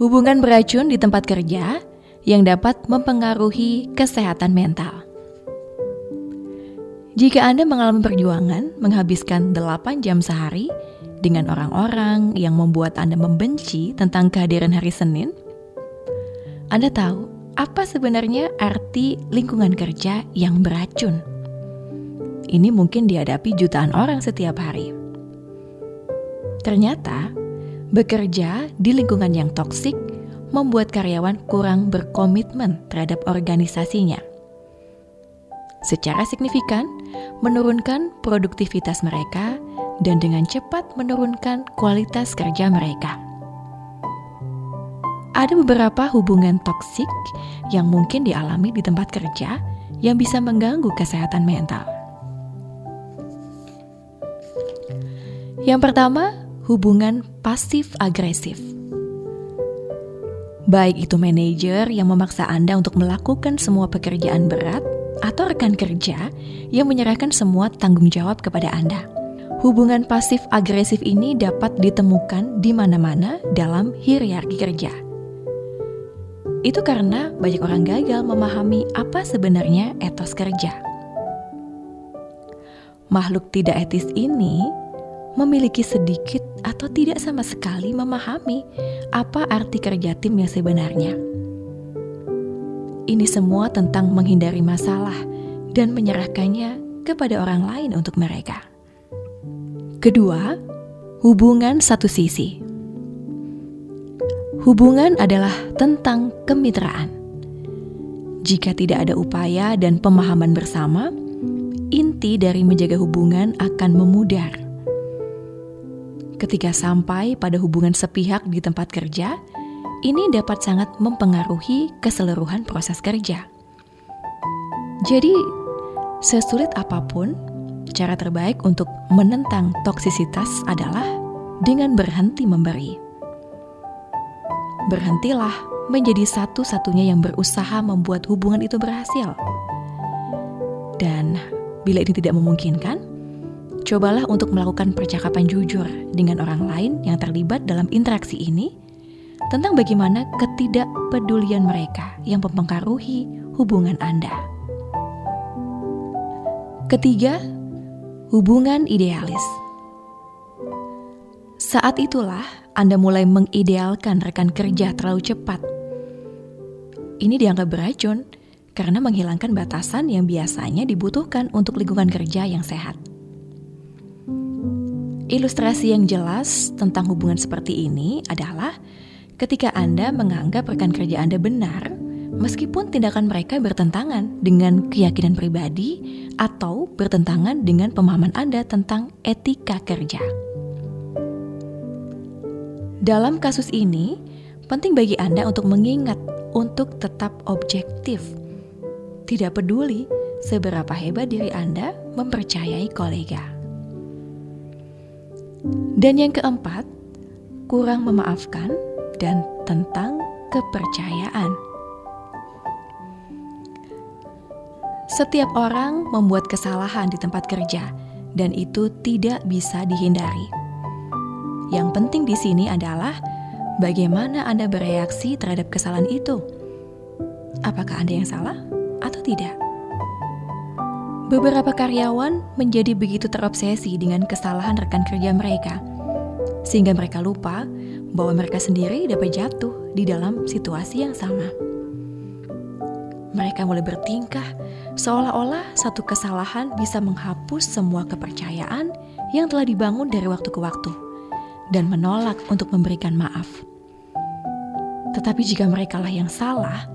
Hubungan beracun di tempat kerja yang dapat mempengaruhi kesehatan mental. Jika Anda mengalami perjuangan menghabiskan 8 jam sehari dengan orang-orang yang membuat Anda membenci tentang kehadiran hari Senin, Anda tahu apa sebenarnya arti lingkungan kerja yang beracun. Ini mungkin dihadapi jutaan orang setiap hari. Ternyata, Bekerja di lingkungan yang toksik membuat karyawan kurang berkomitmen terhadap organisasinya. Secara signifikan, menurunkan produktivitas mereka dan dengan cepat menurunkan kualitas kerja mereka. Ada beberapa hubungan toksik yang mungkin dialami di tempat kerja yang bisa mengganggu kesehatan mental. Yang pertama, hubungan pasif-agresif. Baik itu manajer yang memaksa Anda untuk melakukan semua pekerjaan berat, atau rekan kerja yang menyerahkan semua tanggung jawab kepada Anda. Hubungan pasif-agresif ini dapat ditemukan di mana-mana dalam hierarki kerja. Itu karena banyak orang gagal memahami apa sebenarnya etos kerja. Makhluk tidak etis ini memiliki sedikit atau tidak sama sekali memahami apa arti kerja tim yang sebenarnya. Ini semua tentang menghindari masalah dan menyerahkannya kepada orang lain untuk mereka. Kedua, hubungan satu sisi. Hubungan adalah tentang kemitraan. Jika tidak ada upaya dan pemahaman bersama, inti dari menjaga hubungan akan memudar ketika sampai pada hubungan sepihak di tempat kerja, ini dapat sangat mempengaruhi keseluruhan proses kerja. Jadi, sesulit apa pun, cara terbaik untuk menentang toksisitas adalah dengan berhenti memberi. Berhentilah menjadi satu-satunya yang berusaha membuat hubungan itu berhasil. Dan bila ini tidak memungkinkan, Cobalah untuk melakukan percakapan jujur dengan orang lain yang terlibat dalam interaksi ini tentang bagaimana ketidakpedulian mereka yang mempengaruhi hubungan Anda. Ketiga, hubungan idealis. Saat itulah Anda mulai mengidealkan rekan kerja terlalu cepat. Ini dianggap beracun karena menghilangkan batasan yang biasanya dibutuhkan untuk lingkungan kerja yang sehat. Ilustrasi yang jelas tentang hubungan seperti ini adalah ketika Anda menganggap rekan kerja Anda benar, meskipun tindakan mereka bertentangan dengan keyakinan pribadi atau bertentangan dengan pemahaman Anda tentang etika kerja. Dalam kasus ini, penting bagi Anda untuk mengingat untuk tetap objektif. Tidak peduli seberapa hebat diri Anda mempercayai kolega. Dan yang keempat, kurang memaafkan dan tentang kepercayaan. Setiap orang membuat kesalahan di tempat kerja, dan itu tidak bisa dihindari. Yang penting di sini adalah bagaimana Anda bereaksi terhadap kesalahan itu. Apakah Anda yang salah atau tidak? Beberapa karyawan menjadi begitu terobsesi dengan kesalahan rekan kerja mereka, sehingga mereka lupa bahwa mereka sendiri dapat jatuh di dalam situasi yang sama. Mereka mulai bertingkah seolah-olah satu kesalahan bisa menghapus semua kepercayaan yang telah dibangun dari waktu ke waktu dan menolak untuk memberikan maaf. Tetapi jika merekalah yang salah,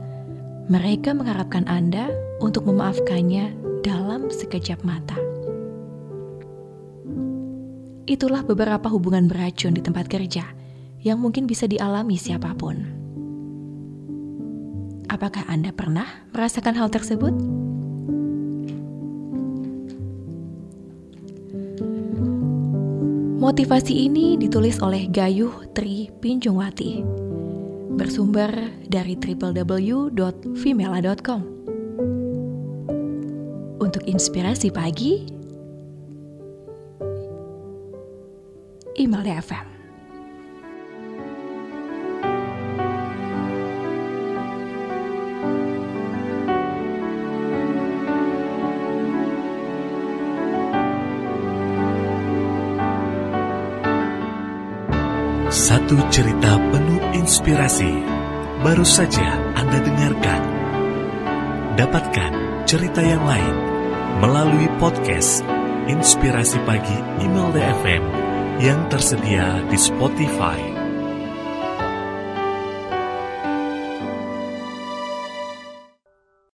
mereka mengharapkan Anda untuk memaafkannya dalam sekejap mata. Itulah beberapa hubungan beracun di tempat kerja yang mungkin bisa dialami siapa pun. Apakah Anda pernah merasakan hal tersebut? Motivasi ini ditulis oleh Gayuh Tri Pinjungwati. Bersumber dari www.vimela.com. Untuk inspirasi pagi, email FM. Satu cerita penuh inspirasi baru saja Anda dengarkan. Dapatkan cerita yang lain melalui podcast Inspirasi Pagi Email DFM yang tersedia di Spotify.